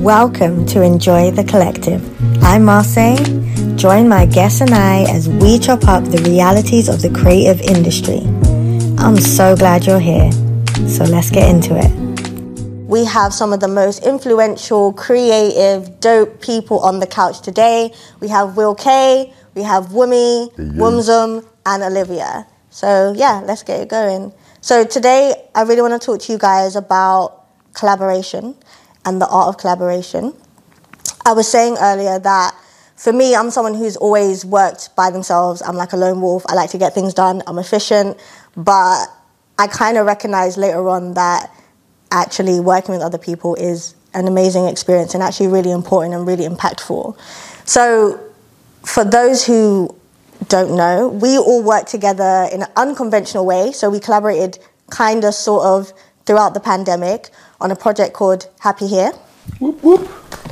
Welcome to Enjoy the Collective. I'm Marseille. Join my guests and I as we chop up the realities of the creative industry. I'm so glad you're here. So let's get into it. We have some of the most influential, creative, dope people on the couch today. We have Will K, we have Wumi, Wumzum, and Olivia. So yeah, let's get it going. So today, I really want to talk to you guys about collaboration and the art of collaboration. I was saying earlier that for me, I'm someone who's always worked by themselves. I'm like a lone wolf. I like to get things done. I'm efficient. But I kind of recognized later on that actually working with other people is an amazing experience and actually really important and really impactful. So, for those who don't know, we all work together in an unconventional way. So, we collaborated kind of sort of throughout the pandemic on a project called Happy Here. Whoop whoop.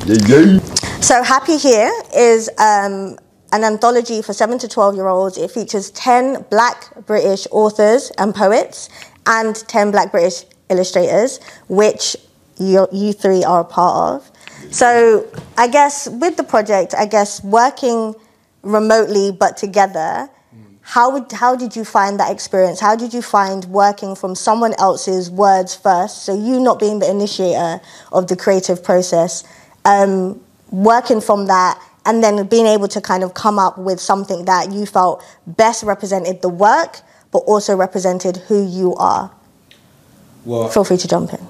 Yeah, yeah. So, Happy Here is um, an anthology for 7 to 12 year olds. It features 10 black British authors and poets and 10 black British illustrators, which you, you three are a part of. So, I guess with the project, I guess working remotely but together, how, would, how did you find that experience? How did you find working from someone else's words first? So, you not being the initiator of the creative process, um, working from that, and then being able to kind of come up with something that you felt best represented the work, but also represented who you are. Well, Feel free to jump in.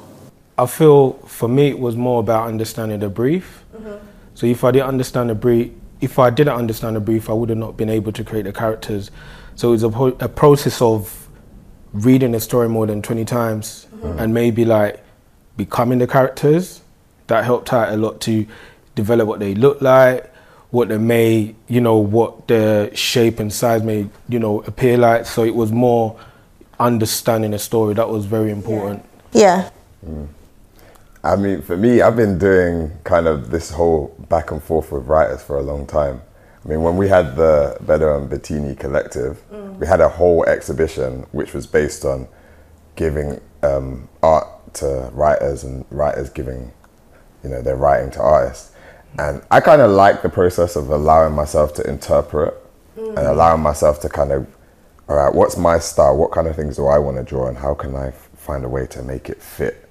I feel for me it was more about understanding the brief. So if I didn't understand the brief, if I didn't understand the brief, I would have not been able to create the characters. So it was a, po- a process of reading the story more than 20 times mm-hmm. and maybe like becoming the characters. That helped out a lot to develop what they look like, what they may, you know, what their shape and size may, you know, appear like. So it was more understanding the story. That was very important. Yeah. Mm. I mean, for me, I've been doing kind of this whole back and forth with writers for a long time. I mean, when we had the Better and Bettini collective, we had a whole exhibition which was based on giving um, art to writers and writers giving, you know, their writing to artists. And I kind of like the process of allowing myself to interpret and allowing myself to kind of, all right, what's my style? What kind of things do I want to draw, and how can I f- find a way to make it fit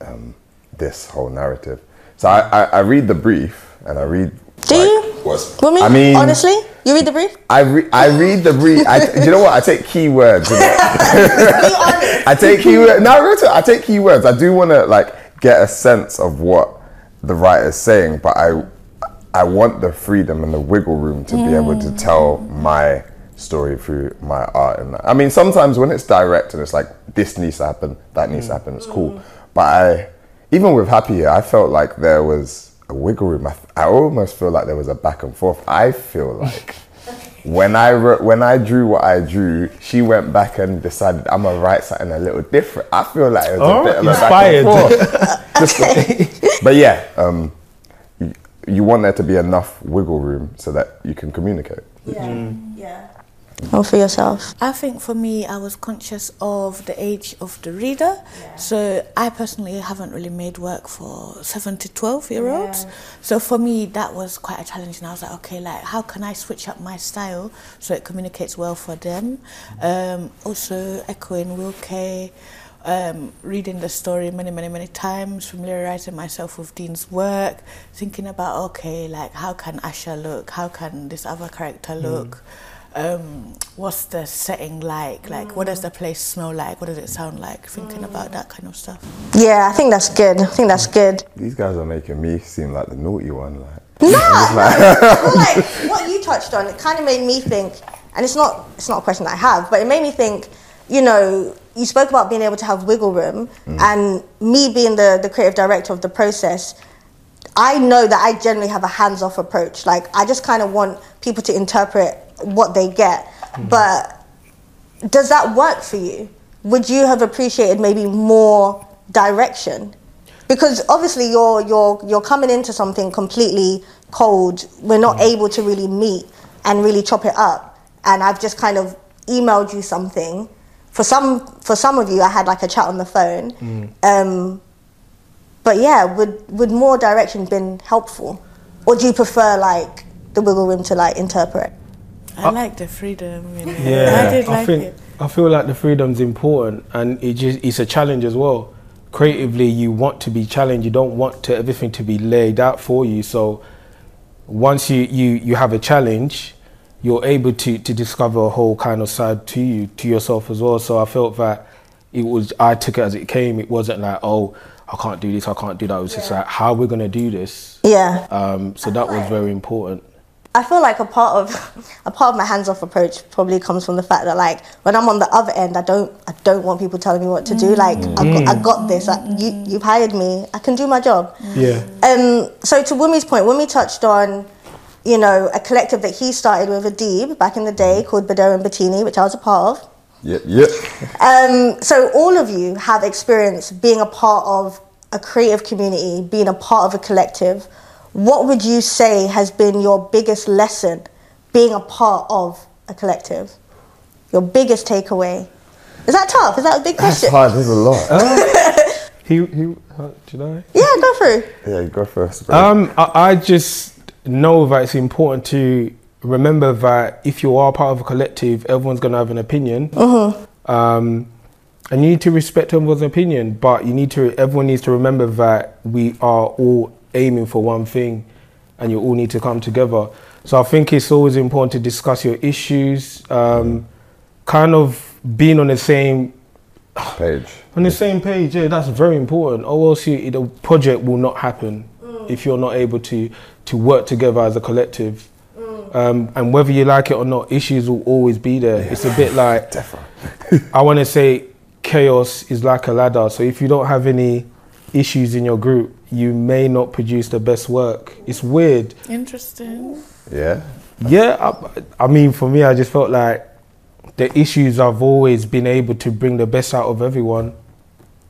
um, this whole narrative? So I, I, I read the brief and I read. Do like, you? What's, I mean, honestly, you read the brief? I, re- I read the brief. I, do you know what? I take keywords. I take keywords. No, I take keywords. I do want to like get a sense of what the writer's saying, but I I want the freedom and the wiggle room to be mm. able to tell my story through my art. And I mean, sometimes when it's direct and it's like this needs to happen, that needs to happen, it's cool. Mm. But I, even with Happy Here, I felt like there was a wiggle room. I, I almost feel like there was a back and forth. I feel like. When I wrote, when I drew what I drew, she went back and decided I'm gonna write something a little different. I feel like it was Oh, a bit of inspired. a back and forth. Just- but yeah, um, you, you want there to be enough wiggle room so that you can communicate. Yeah. Yeah. Or for yourself. I think for me, I was conscious of the age of the reader. So I personally haven't really made work for seven to twelve year olds. So for me, that was quite a challenge. And I was like, okay, like how can I switch up my style so it communicates well for them? Um, also echoing Will K. Um, reading the story many, many, many times, familiarizing myself with Dean's work, thinking about okay, like how can Asha look? How can this other character look? Um, what's the setting like? Like, what does the place smell like? What does it sound like? Thinking about that kind of stuff. Yeah, I think that's good. I think that's good. These guys are making me seem like the naughty one. Like, No, no, I feel like what you touched on, it kind of made me think, and it's not, it's not a question that I have, but it made me think, you know, you spoke about being able to have wiggle room, and me being the, the creative director of the process, I know that I generally have a hands off approach. Like, I just kind of want people to interpret what they get. Hmm. But does that work for you? Would you have appreciated maybe more direction? Because obviously you're you're you're coming into something completely cold. We're not hmm. able to really meet and really chop it up. And I've just kind of emailed you something. For some for some of you, I had like a chat on the phone. Hmm. Um, but yeah, would would more direction been helpful, or do you prefer like the wiggle room to like interpret? I like the freedom. You know. Yeah, I did like think it. I feel like the freedom's important, and it just it's a challenge as well. Creatively, you want to be challenged. You don't want to everything to be laid out for you. So once you you you have a challenge, you're able to to discover a whole kind of side to you to yourself as well. So I felt that it was I took it as it came. It wasn't like oh I can't do this, I can't do that. It was just like how are we're gonna do this. Yeah. Um, so that was very important. I feel like a part of a part of my hands-off approach probably comes from the fact that like when I'm on the other end, I don't I don't want people telling me what to do. Like I, got, I got this. Like, you you've hired me. I can do my job. Yeah. Um. So to Wumi's point, Wumi touched on, you know, a collective that he started with Adib back in the day called Badero and Bettini, which I was a part of. Yep, yep. Um, so all of you have experience being a part of a creative community, being a part of a collective. What would you say has been your biggest lesson being a part of a collective? Your biggest takeaway? Is that tough? Is that a big question? That's question? hard. There's a lot. He he. Uh, did I? Yeah, go through. yeah, go first. bro. Um, I, I just know that it's important to remember that if you are part of a collective, everyone's going to have an opinion. Uh-huh. Um, and you need to respect everyone's opinion, but you need to. Everyone needs to remember that we are all aiming for one thing, and you all need to come together. So I think it's always important to discuss your issues, um, kind of being on the same Page. on the same page, yeah, that's very important. Or else you, the project will not happen if you're not able to to work together as a collective. Um, and whether you like it or not, issues will always be there. It's a bit like I want to say chaos is like a ladder. So if you don't have any issues in your group, you may not produce the best work. It's weird. Interesting. Yeah. Yeah, I, I mean, for me, I just felt like the issues I've always been able to bring the best out of everyone.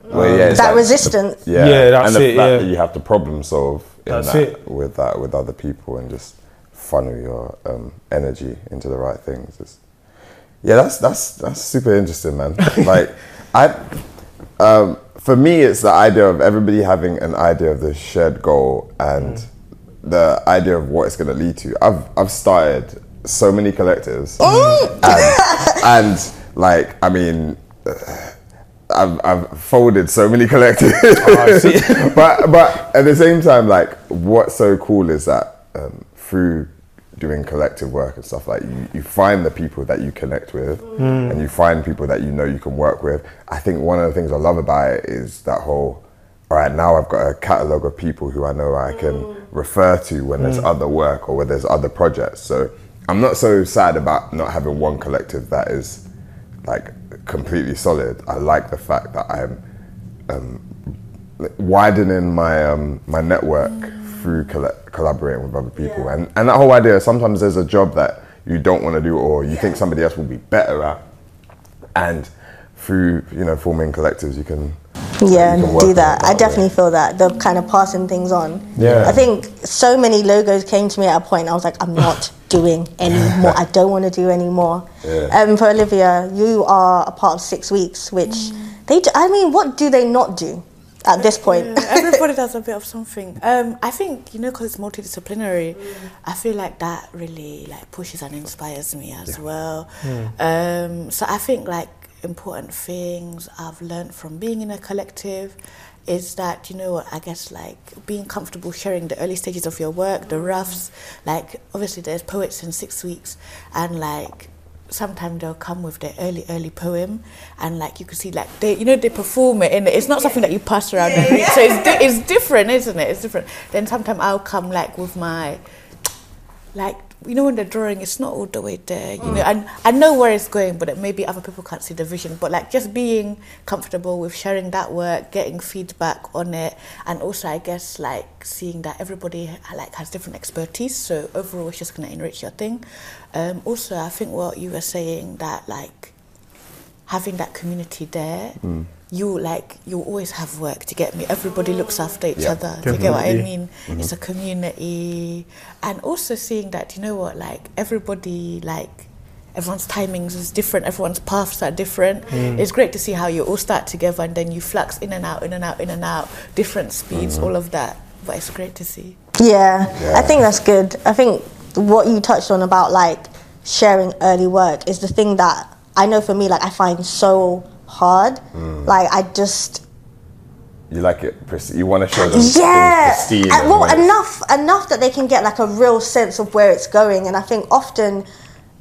Well, yeah. That like- resistance. Yeah, Yeah, that's and the it, fact yeah. that you have to problem solve in That's that it. with that with other people and just funnel your um, energy into the right things. It's, yeah, that's that's that's super interesting, man. like I, um, for me, it's the idea of everybody having an idea of the shared goal and Mm. the idea of what it's going to lead to. I've I've started so many collectives, Mm. and, and like I mean. I've, I've folded so many collectives, Oh, but but at the same time, like what's so cool is that um, through doing collective work and stuff like you, you find the people that you connect with, and you find people that you know you can work with. I think one of the things I love about it is that whole. All right, now I've got a catalogue of people who I know I can refer to when there's other work or when there's other projects. So I'm not so sad about not having one collective that is like completely solid. I like the fact that I'm um, widening my um, my network through colla- collaborating with other people, and and that whole idea. Sometimes there's a job that you don't want to do, or you think somebody else will be better at, and through you know forming collectives, you can Yeah, you can do on that. it I way. definitely feel that the kind of passing things on. Yeah. I think so many logos came to me at a point. I was like, I'm not doing anymore. I don't want to do anymore. Yeah. Um, for Olivia, you are a part of Six Weeks, which they. Do, I mean, what do they not do at this point? Yeah, everybody does a bit of something. Um, I think you know because it's multidisciplinary. I feel like that really like pushes and inspires me as well. Um, so I think like important things I've learned from being in a collective is that you know what I guess like being comfortable sharing the early stages of your work, the roughs. Like obviously there's poets in six weeks, and like sometimes they'll come with their early early poem and like you can see like they you know they perform it and it's not something that you pass around and read. So it's, di- it's different isn't it? It's different. Then sometimes i'll come like with my like you know when the drawing it's not all the way there you know and i know where it's going but maybe other people can't see the vision. But like just being comfortable with sharing that work getting feedback on it and also i guess like seeing that everybody like has different expertise so overall it's just going to enrich your thing. Um, also i think what you were saying that like having that community there, you like you always have work to get me. Everybody looks after each Yeah, other. Do you get what I definitely. mean? It's a community, and also seeing that you know what, like everybody like everyone's timings is different, everyone's paths are different. Mm. It's great to see how you all start together and then you flux in and out, in and out, in and out, different speeds, Mm-hmm. all of that. But it's great to see. Yeah, Yeah. I think that's good. I think what you touched on about like sharing early work is the thing that I know for me, like I find so hard. Mm. Like I just You like it, presti- you want to show them yeah. Uh, and well nice. enough enough that they can get like a real sense of where it's going. And I think often,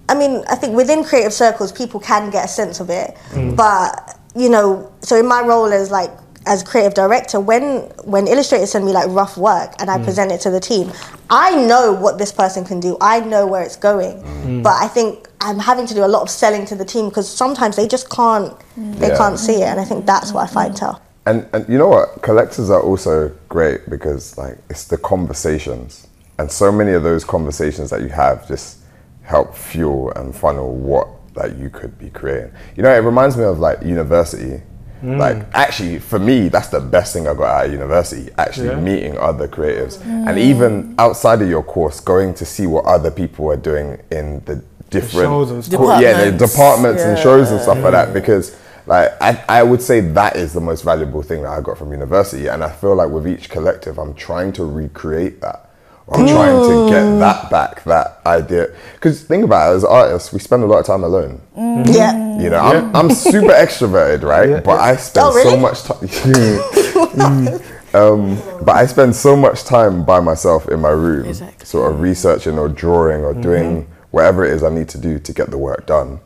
I mean, I think within creative circles, people can get a sense of it. But you know, so in my role as like as creative director, when when illustrators send me like rough work and I mm. present it to the team, I know what this person can do. I know where it's going. Mm. But I think I'm having to do a lot of selling to the team because sometimes they just can't they Yeah. can't see it, and I think that's what I find mm. tough. And and you know what? Collectors are also great because like it's the conversations, and so many of those conversations that you have just help fuel and funnel what like you could be creating. You know, it reminds me of like university. Mm. Like actually, for me, that's the best thing I got out of university. Actually, Yeah. meeting other creatives, mm. and even outside of your course, going to see what other people are doing in the different shows and stuff. cool- yeah, the Departments. departments and shows and stuff like that. Mm. Because like I, I would say that is the most valuable thing that I got from university, and I feel like with each collective, I'm trying to recreate that. I'm trying to get that back, that idea. Because think about it, as artists, we spend a lot of time alone. Yeah. You know, I'm, I'm super extroverted, right? Yeah. But I spend Oh, really? so much time. um, but I spend so much time by myself in my room, Exactly. sort of researching or drawing or doing whatever it is I need to do to get the work done.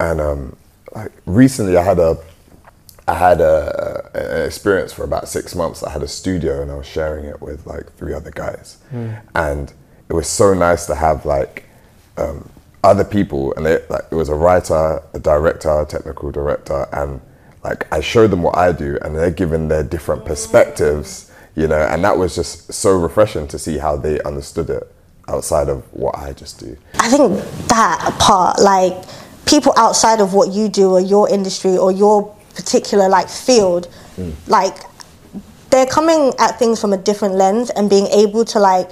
And um, like recently, I had a I had a, a- an experience for about six months. I had a studio and I was sharing it with like three other guys, and it was so nice to have like um, other people. And they, like it was a writer, a director, a technical director, and like I showed them what I do, and they're giving their different perspectives, you know. And that was just so refreshing to see how they understood it outside of what I just do. I think that part, like people outside of what you do or your industry or your particular like field, mm. like they're coming at things from a different lens and being able to like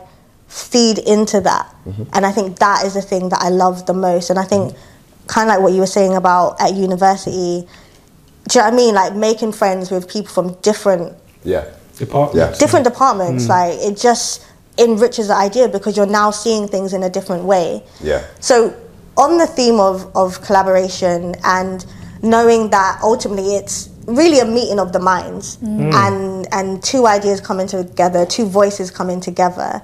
feed into that. Mm-hmm. And I think that is the thing that I love the most. And I think mm-hmm. kind of like what you were saying about at university, do you know what I mean? Like making friends with people from different Yeah. Departments. different departments. Mm. Like it just enriches the idea because you're now seeing things in a different way. Yeah. So on the theme of, of collaboration and knowing that ultimately it's really a meeting of the minds mm. and and two ideas coming together, two voices coming together.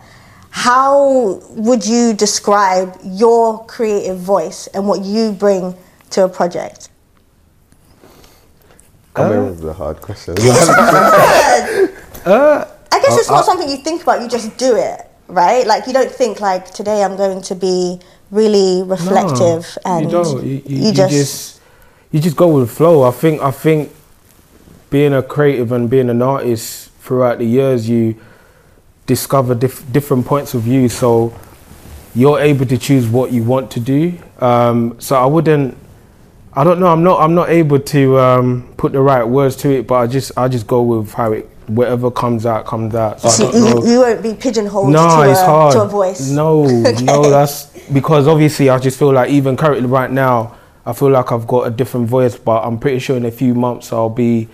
How would you describe your creative voice and what you bring to a project? Come here uh. with the hard question. Uh. I guess it's uh, not something you think about, you just do it, right? Like you don't think like today I'm going to be really reflective and you don't. You, you, you you just, just you just go with the flow. I think I think being a creative and being an artist throughout the years, you discover dif- different points of view. So you're able to choose what you want to do. Um, so I wouldn't. I don't know. I'm not. I'm not able to um, put the right words to it. But I just. I just go with how it. Whatever comes out, comes out. So I so you, you won't be pigeonholed No, to, it's a, hard. to a voice. No, Okay. no, that's because obviously I just feel like even currently right now, I feel like I've got a different voice, but I'm pretty sure in a few months I'll be.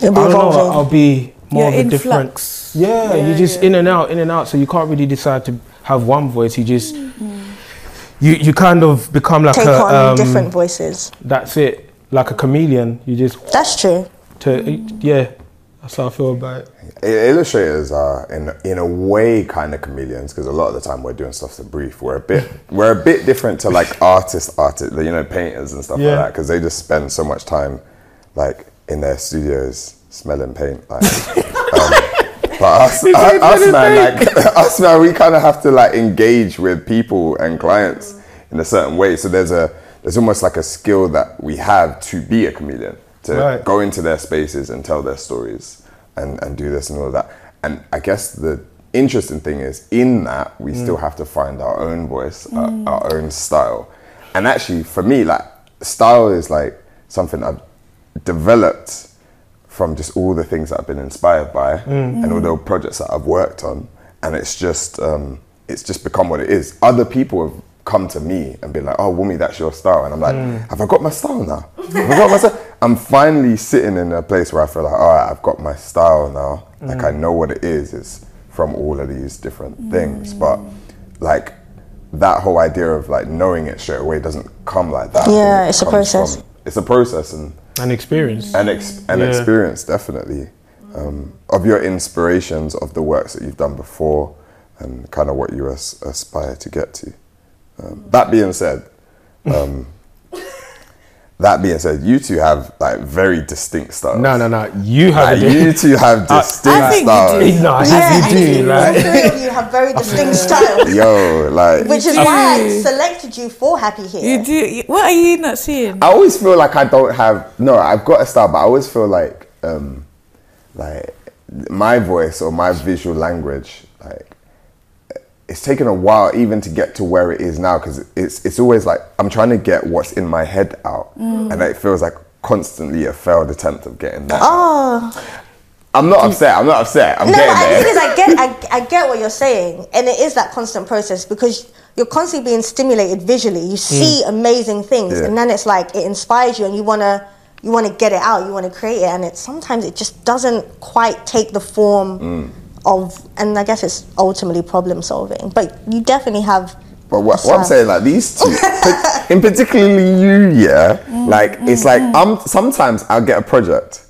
It'll be I don't know. evolving. I'll be more You're of a in different. flux. Yeah, Yeah, you just yeah. in and out, in and out. So you can't really decide to have one voice. You just. Mm-hmm. You, you kind of become like Take a on um, different voices. that's it like a chameleon you just That's true. to yeah that's how I feel about it I- Illustrators are in in a way kind of chameleons because a lot of the time we're doing stuff to brief. We're a bit we're a bit different to like artists, artists, you know, painters and stuff Yeah. like that because they just spend so much time like in their studios smelling paint. Like, um, but us, us, us man, like us man, we kind of have to like engage with people and clients in a certain way. So there's a there's almost like a skill that we have to be a chameleon to Right. go into their spaces and tell their stories and, and do this and all of that. And I guess the interesting thing is in that we mm. still have to find our own voice, our, our own style. And actually for me, like style is like something I've developed from just all the things that I've been inspired by mm. and all the projects that I've worked on. And it's just um, it's just become what it is. Other people have come to me and be like, "Oh, Wumi, that's your style," and I'm like, mm. "Have I got my style now? Have I got my style?" I'm finally sitting in a place where I feel like, "All right, I've got my style now. Like I mm. know what it is. It's from all of these different mm. things." But like that whole idea of like knowing it straight away doesn't come like that. Yeah, it it's a process. from- it's a process and And experience. an, ex- an Yeah. experience definitely um, of your inspirations of the works that you've done before and kind of what you as- aspire to get to um, that being said um, that being said you two have like very distinct styles no, no, no. You have Like, you two have distinct styles. I think you do. No, Yeah, you do. all Like, three of you have very distinct styles, yo like which is why I selected you for Happy Here. You do. What are you not seeing? I always feel like I don't have no. I've got a style, but I always feel like um, like my voice or my visual language like it's taken a while even to get to where it is now because it's it's always like I'm trying to get what's in my head out, mm. and it feels like constantly a failed attempt of getting that. out. Oh, I'm not upset. I'm not upset. I'm no, getting the there. thing is, I get, I, I get what you're saying, and it is that constant process because you're constantly being stimulated visually. You mm. see amazing things, Yeah. and then it's like it inspires you, and you wanna, you wanna get it out, you wanna create it, and it sometimes it just doesn't quite take the form mm. Of, and I guess it's ultimately problem solving. But you definitely have. But what, what I'm saying, like these two, in particularly you, yeah, mm, like it's like mm, mm. I'm sometimes I'll get a project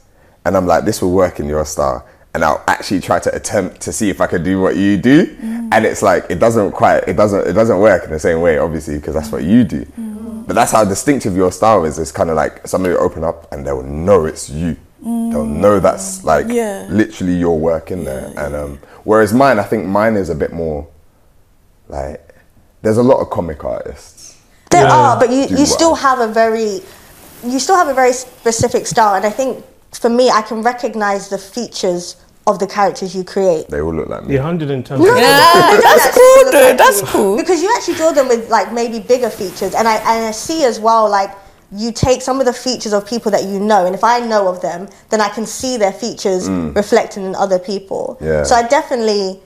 and I'm like, this will work in your style, and I'll actually try to attempt to see if I could do what you do, and it's like it doesn't quite, it doesn't, it doesn't work in the same way, obviously, because that's what you do. But that's how distinctive your style is. It's kind of like somebody will open up and they'll know it's you. They'll know that's like Yeah. literally your work in there, and um, whereas mine, I think mine is a bit more like there's a lot of comic artists. There Yeah. are, but you, you what? still have a very you still have a very specific style and I think for me I can recognize the features of the characters you create. They all look like me. the 110. No, Yeah, they that's cool look though, like that's you. cool. Because you actually draw them with like maybe bigger features and I and I see as well like you take some of the features of people that you know and if I know of them then I can see their features reflected in other people. Yeah. So I definitely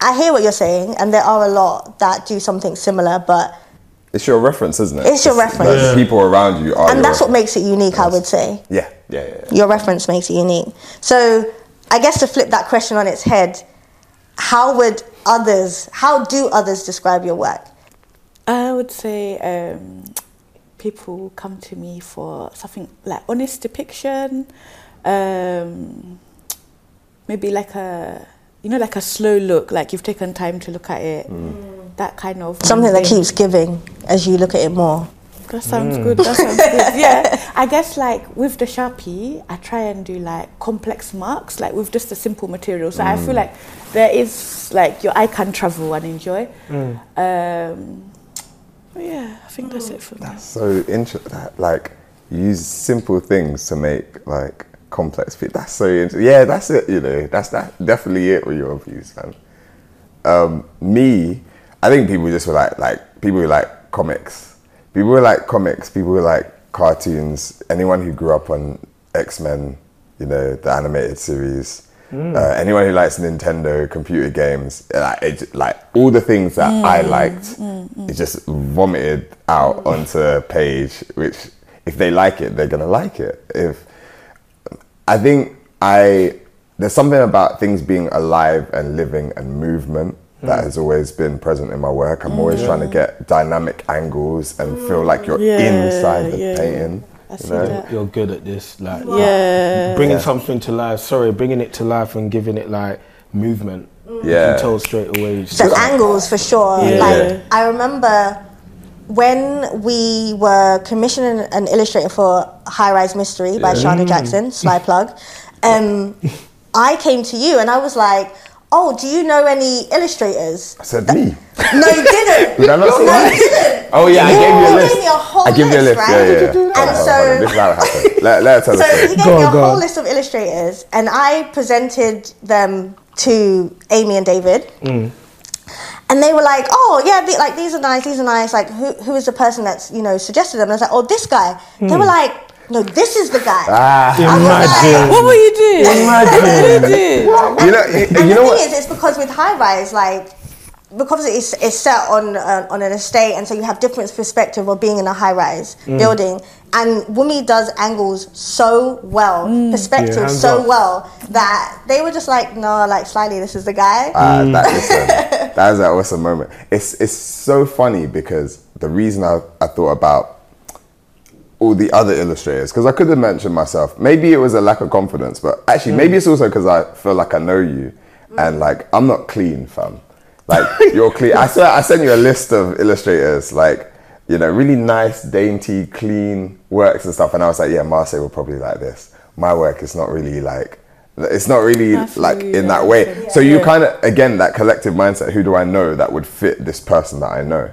I hear what you're saying and there are a lot that do something similar but It's your reference, isn't it? It's your reference. The Yeah. people around you are. and your that's what makes it unique I would say. Yeah, yeah, yeah. yeah. your reference makes it unique. So I guess to flip that question on its head, how would others, how do others describe your work? I would say um, people come to me for something like honest depiction, um, maybe like a you know like a slow look, like you've taken time to look at it. That kind of Something that keeps giving as you look at it more. That sounds good. That sounds good. Yeah, I guess like with the sharpie, I try and do like complex marks, like with just a simple material. So I feel like there is like your eye can travel and enjoy. Um, but yeah, I think that's it for me. So interesting. That, like use simple things to make like complex fit. That's so interesting. Yeah, that's it. You know, that's that definitely it with your views, man. Um, me, I think people just were like like people who like comics. People who like comics. People who like cartoons. Anyone who grew up on X Men, you know, the animated series. Mm. Uh, anyone who likes Nintendo computer games, like it, like all the things that I mm. liked, mm, it just vomited out onto a page. Which, if they like it, they're gonna like it. If I think I there's something about things being alive and living and movement that has always been present in my work. I'm always trying to get dynamic angles and feel like you're Yeah, inside the yeah. painting. I you see know? that. You're good at this. Like Yeah. bringing something to life. Sorry, bringing it to life and giving it like movement. You Yeah. can tell straight away. The angles for sure. Yeah. Like I remember when we were commissioning an illustrator for High Rise Mystery by Sharna Jackson, sly plug. Um, I came to you and I was like, "Oh, do you know any illustrators?" I said me. No, you didn't. Did I not say no, you didn't. Oh yeah, I gave you a He list. gave me a whole I gave you a list. list, right? yeah. yeah. And Hold on, on. so- this is how it happened. Let, let her tell So he gave Go me on, a whole on. list of illustrators, and I presented them to Aimée and David. Mm. And they were like, "Oh yeah, the, like these are nice, these are nice. Like who who is the person that's you know suggested them?" And I was like, "Oh, this guy." They were mm. like, "No, this is the guy." Ah, Imagine. What were you doing? What were you doing? you know, you, and you the know thing what? is, it's because with high rise, like because it's, it's set on uh, on an estate, and so you have different perspective of being in a high rise Mm. building. And Wumi does angles so well, Yeah, perspective hands so up. well that they were just like, no, like slightly, this is the guy. Uh, that is a, that is an awesome moment. It's it's so funny because the reason I, I thought about all the other illustrators because I could have mentioned myself. Maybe it was a lack of confidence, but actually maybe it's also because I feel like I know you and like I'm not clean, fam. Like you're clean. I swear I sent you a list of illustrators like you know really nice, dainty, clean works and stuff, and I was like, yeah, Marseille will probably like this. My work is not really like. It's not really like you, in that way. So you kind of again that collective mindset. Who do I know that would fit this person that I know?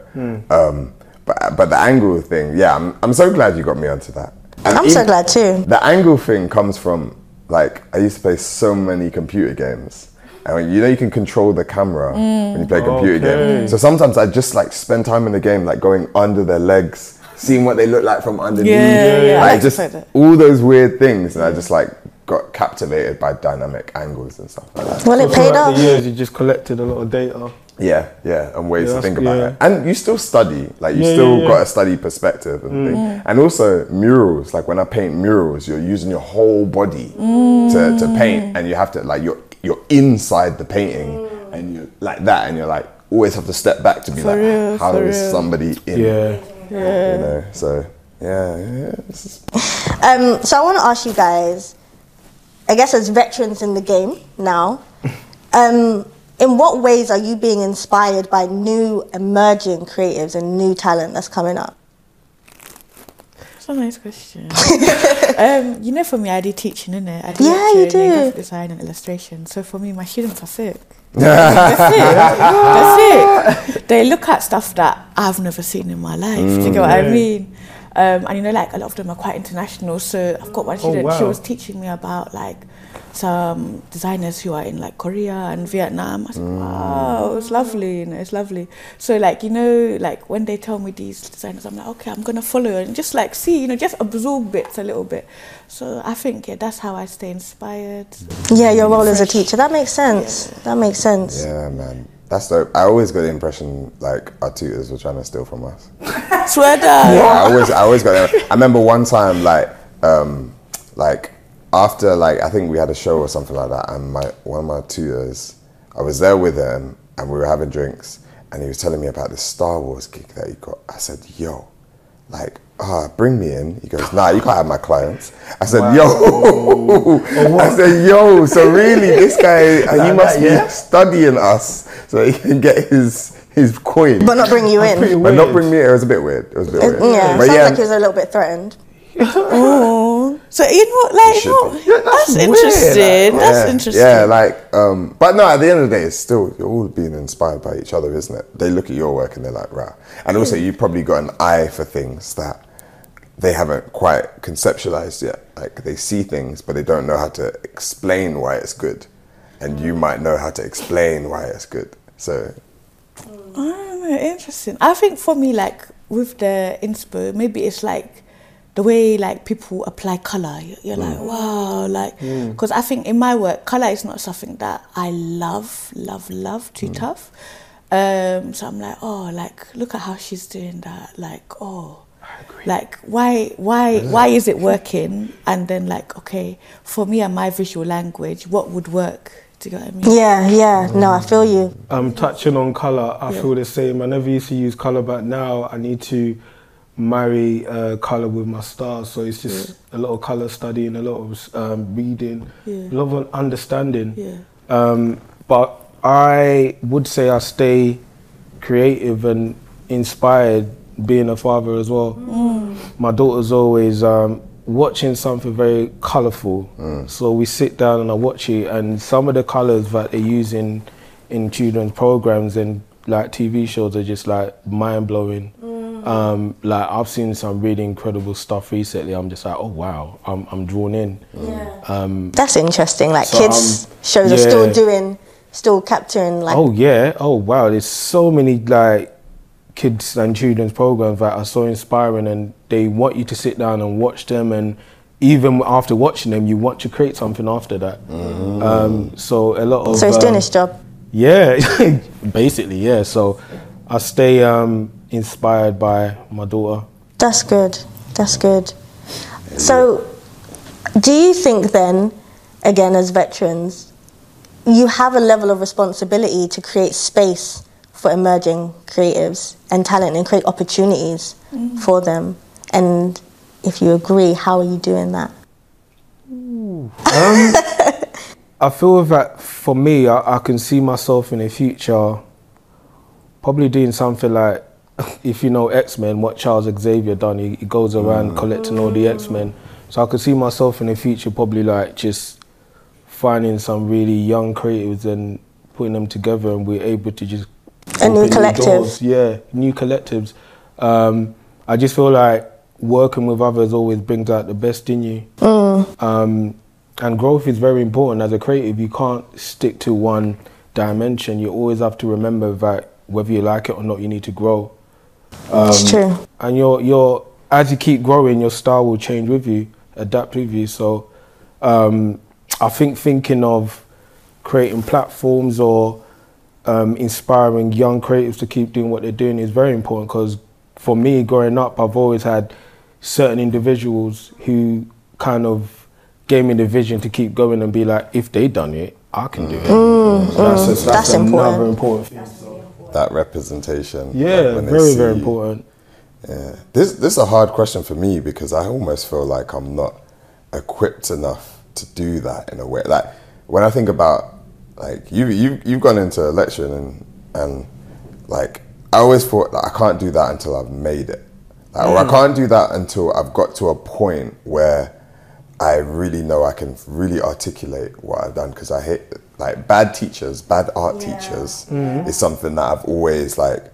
Um, but but the angle thing, yeah, I'm I'm so glad you got me onto that. And I'm so glad too. The angle thing comes from like I used to play so many computer games. And when, you know you can control the camera mm. when you play a computer Okay. game. So sometimes I just like spend time in the game, like going under their legs, seeing what they look like from underneath. Yeah, yeah, I Like like just all those weird things, and I just like got captivated by dynamic angles and stuff like that. Well, it So paid off. the years, you just collected a lot of data. Yeah, yeah, and ways Yeah, to think about yeah. it. And you still study, like you Yeah, still yeah, yeah. got a study perspective and thing. And also murals, like when I paint murals, you're using your whole body to, to paint, and you have to like you're you're inside the painting, and you like that, and you're like always have to step back to be For like, real, how for real. somebody in? Yeah. You know, so yeah, yeah, Um, so I want to ask you guys, I guess as veterans in the game now, um, in what ways are you being inspired by new emerging creatives and new talent that's coming up? That's a nice question. um, you know, for me, I do teaching, innit? I do Yeah, you do. in graphic design and illustration. So for me, my students are sick. That's it. That's it. They look at stuff that I've never seen in my life. do you get what I Mm. mean? Um, and you know, like a lot of them are quite international. So I've got one student. She wow. was teaching me about like some designers who are in like Korea and Vietnam. I was said, wow, it's lovely. You know, it's lovely. So like you know, like when they tell me these designers, I'm like, okay, I'm gonna follow and just like see, you know, just absorb bits a little bit. So I think yeah, that's how I stay inspired. Yeah, your role as a teacher. That makes sense. That makes sense. yeah, man. That's dope. I always got the impression like our tutors were trying to steal from us. Swear down. I always, I always got. That. I remember one time, like, um, like after, like, I think we had a show or something like that, and my one of my tutors, I was there with him, and we were having drinks, and he was telling me about this Star Wars gig that he got. I said, "Yo, like, ah, bring me in." He goes, "Nah, you can't have my clients." I said, "Yo," I said, "Yo, so really, this guy, uh, he must that, be yeah? studying us so he can get his his coin." But not bring you in. pretty But not bring me. in. It was a bit weird. It was a bit weird. Yeah, but sounds yeah, like he was a little bit threatened. Oh, so you know, like, should no, be. Yeah, that's that's, interesting. like, that's yeah, interesting. Yeah, like, um, but no. At the end of the day, it's still you're all being inspired by each other, isn't it? They look at your work and they're like, "Right." And also, you've probably got an eye for things that they haven't quite conceptualized yet. Like they see things, but they don't know how to explain why it's good, and you might know how to explain why it's good. So Ah, interesting. I think for me, like with the inspo, maybe it's like the way like people apply color. You're, you're like, wow, like because I think in my work, color is not something that I love, love, love too tough. Um, so I'm like, oh, like look at how she's doing that. Like, oh. Like why why why is it working? And then like okay, for me and my visual language, what would work? Do you get what I mean? Yeah, yeah. No, I feel you. I'm um, touching on color, I Yeah. feel the same. I never used to use color, but now I need to marry uh, color with my stars. So it's just a lot of color studying, a lot of um, reading, Yeah. a lot of understanding. Yeah. Um, but I would say I stay creative and inspired being a father as well. My daughter's always um, watching something very colorful. So we sit down and I watch it, and some of the colors that they use in, in children's programs and like TV shows are just like mind blowing. Um, like I've seen some really incredible stuff recently. I'm just like, oh wow, I'm, I'm drawn in. Um, That's interesting. Like So, kids um, shows are still doing, still capturing like. Oh yeah. Oh wow. There's so many like kids and children's programs that are so inspiring, and they want you to sit down and watch them, and even after watching them, you want to create something after that. Um, so a lot of so he's doing um, his job. Yeah, basically, yeah. So I stay um, inspired by my daughter. That's good. That's good. So, do you think then, again, as veterans, you have a level of responsibility to create space for emerging creatives and talent and create opportunities mm. for them? And if you agree, how are you doing that? Um, I feel that for me, I, I can see myself in the future probably doing something like, if you know X Men, what Charles Xavier done, he, he goes around mm. collecting all the mm. X Men. So I could see myself in the future probably like just finding some really young creatives and putting them together, and we're able to just A new collective. doors. Yeah, new collectives. Um, I just feel like working with others always brings out the best in you. Um, and growth is very important as a creative. You can't stick to one dimension. You always have to remember that whether you like it or not, you need to grow. it's true. And your your as you keep growing, your style will change with you, adapt with you. So um, I think thinking of creating platforms or um, inspiring young creatives to keep doing what they're doing is very important because for me, growing up, I've always had certain individuals who kind of gave me the vision to keep going and be like, if they done it, I can do it. So that's, that's, That's another important. important thing. That representation. like, Yeah, when they very, very important. Yeah. This this is a hard question for me because I almost feel like I'm not equipped enough to do that in a way. Like when I think about like you you you've gone into lecturing and and like I always thought that I can't do that until I've made it. Like, Or I can't do that until I've got to a point where I really know I can really articulate what I've done. Because I hate like bad teachers, bad art teachers is something that I've always like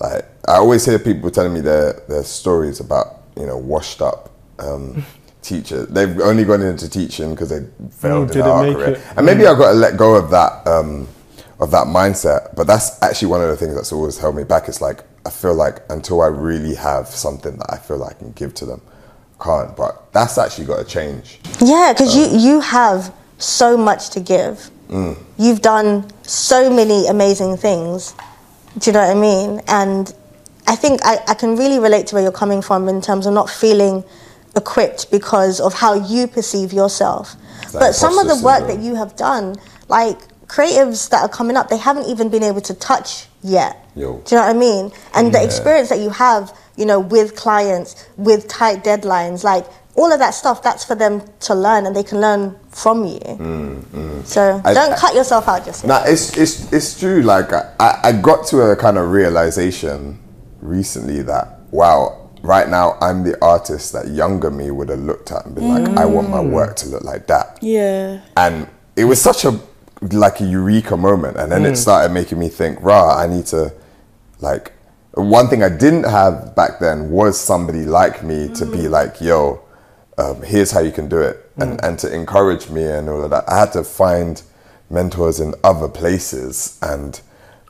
like I always hear people telling me their their stories about you know washed up um, teachers. They've only gone into teaching because they failed mm, in their art career, it. and maybe mm. I've got to let go of that um, of that mindset. But that's actually one of the things that's always held me back. It's like I feel like until I really have something that I feel like I can give to them, I can't. But that's actually got to change. Yeah, because you, um, you have so much to give. Mm. You've done so many amazing things. Do you know what I mean? And I think I, I can really relate to where you're coming from in terms of not feeling equipped because of how you perceive yourself. that But some of the imposter work syndrome. that you have done, like creatives that are coming up, they haven't even been able to touch yet. Yo. Do you know what I mean? And the experience that you have, you know, with clients, with tight deadlines, like all of that stuff, that's for them to learn and they can learn from you. So Mm, I- don't I- cut yourself out just now. Nah, it's it's it's true. Like I, I got to a kind of realization recently that wow, right now I'm the artist that younger me would have looked at and been like, I want my work to look like that. Yeah. And it was such a like a eureka moment, and then it started making me think, rah, I need to like. One thing I didn't have back then was somebody like me to be like, yo, um, here's how you can do it, and, and to encourage me and all of that. I had to find mentors in other places, and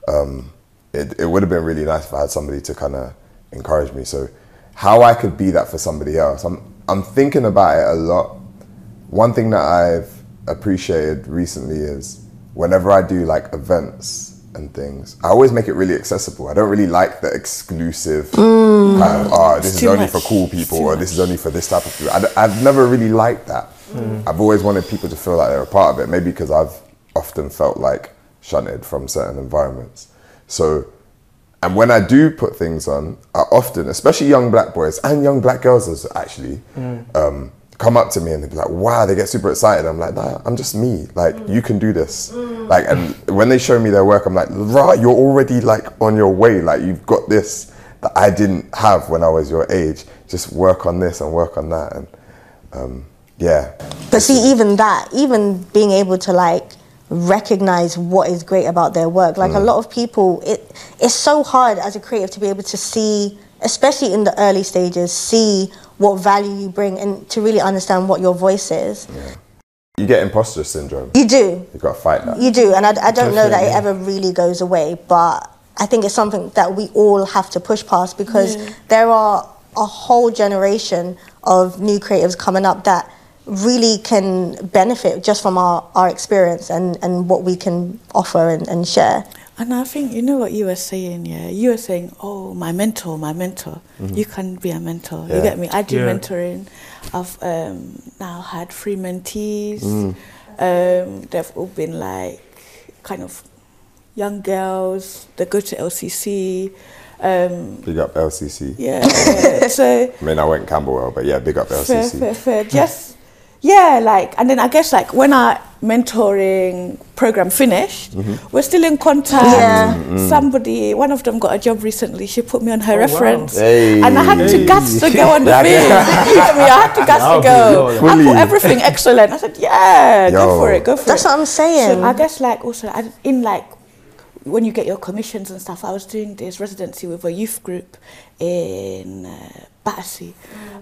um, it, it would have been really nice if I had somebody to kind of encourage me. So, how I could be that for somebody else, I'm I'm thinking about it a lot. One thing that I've appreciated recently is whenever I do like events and things, I always make it really accessible. I don't really like the exclusive kind of, oh, this is only much. for cool people or this is only for this type of people. I, have never really liked that. I've always wanted people to feel like they're a part of it, maybe because I've often felt like shunted from certain environments. So, and when I do put things on, I often, especially young black boys and young black girls, as actually, um, come up to me and they be like, "Wow!" They get super excited. I'm like, "Nah, I'm just me. Like, you can do this." Like, and when they show me their work, I'm like, "Right, you're already like on your way. Like, you've got this that I didn't have when I was your age. Just work on this and work on that." And um, yeah, But see, even that, even being able to like recognize what is great about their work, like a Mm. lot of people, it it's so hard as a creative to be able to see, especially in the early stages, see what value you bring and to really understand what your voice is. you get imposter syndrome. You do, You've got to fight that. you do, and I, I don't know that it ever really goes away, but I think it's something that we all have to push past because there are a whole generation of new creatives coming up that really can benefit just from our, our experience and, and what we can offer and, and share. And I think you know what you were saying, yeah. You were saying, "Oh, my mentor, my mentor. You can be a mentor." You get me? I do Yeah. mentoring. I've um, now had three mentees. Um, they've all been like kind of young girls. They go to LCC. Um, Big up LCC. yeah. yeah. so I mean, I went Camberwell, but yeah, big up fair, LCC. fair, fair. Just yeah, like, and then I guess like when our mentoring program finished, we're still in contact. Yeah. Somebody, one of them got a job recently. She put me on her wow. reference, Hey. and I had to Hey. gas the girl on the Yeah. thing. You get me? I had to gas the That'll girl. good. I Fully. put everything excellent. I said, yeah, go for it, go for That's it. That's what I'm saying. So I guess like also in like when you get your commissions and stuff, I was doing this residency with a youth group in uh, Battersea,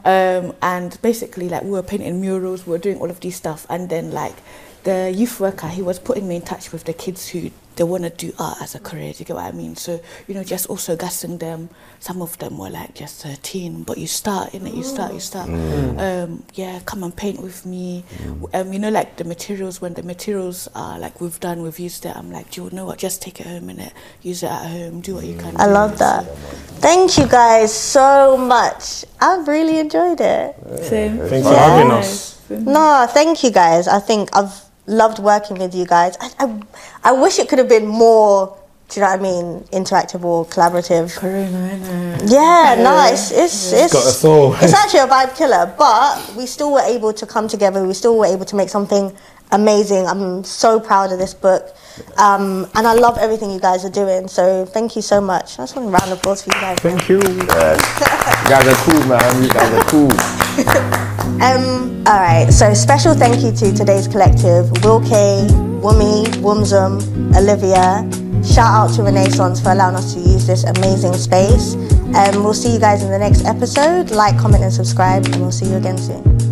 um, and basically like we were painting murals, we were doing all of these stuff, and then like the youth worker, he was putting me in touch with the kids who they want to do art as a career. Do you get what I mean? So you know, just also gassing them. Some of them were like just thirteen, but you start in it. You start. You start. Um, yeah, come and paint with me. Um, you know, like the materials. When the materials are like we've done, we've used it. I'm like, do you know what? Just take it home and it. Use it at home. Do what you can. I do. love that. Thank you guys so much. I've really enjoyed it. Same. Thanks for having us. No, thank you guys. I think I've loved working with you guys. I, I, I wish it could have been more, do you know what I mean, interactive or collaborative. Corona, innit? Yeah, nice. It's it's got us all. it's actually a vibe killer, but we still were able to come together. We still were able to make something amazing. I'm so proud of this book, um, and I love everything you guys are doing. So thank you so much. I just want a round of applause for you guys. Thank you. Yes. You guys are cool, man. You guys are cool. Um, all right, so special thank you to today's collective Will K, Wumi, Wumzum, Olivia. Shout out to Renaissance for allowing us to use this amazing space. Um, we'll see you guys in the next episode. Like, comment, and subscribe, and we'll see you again soon.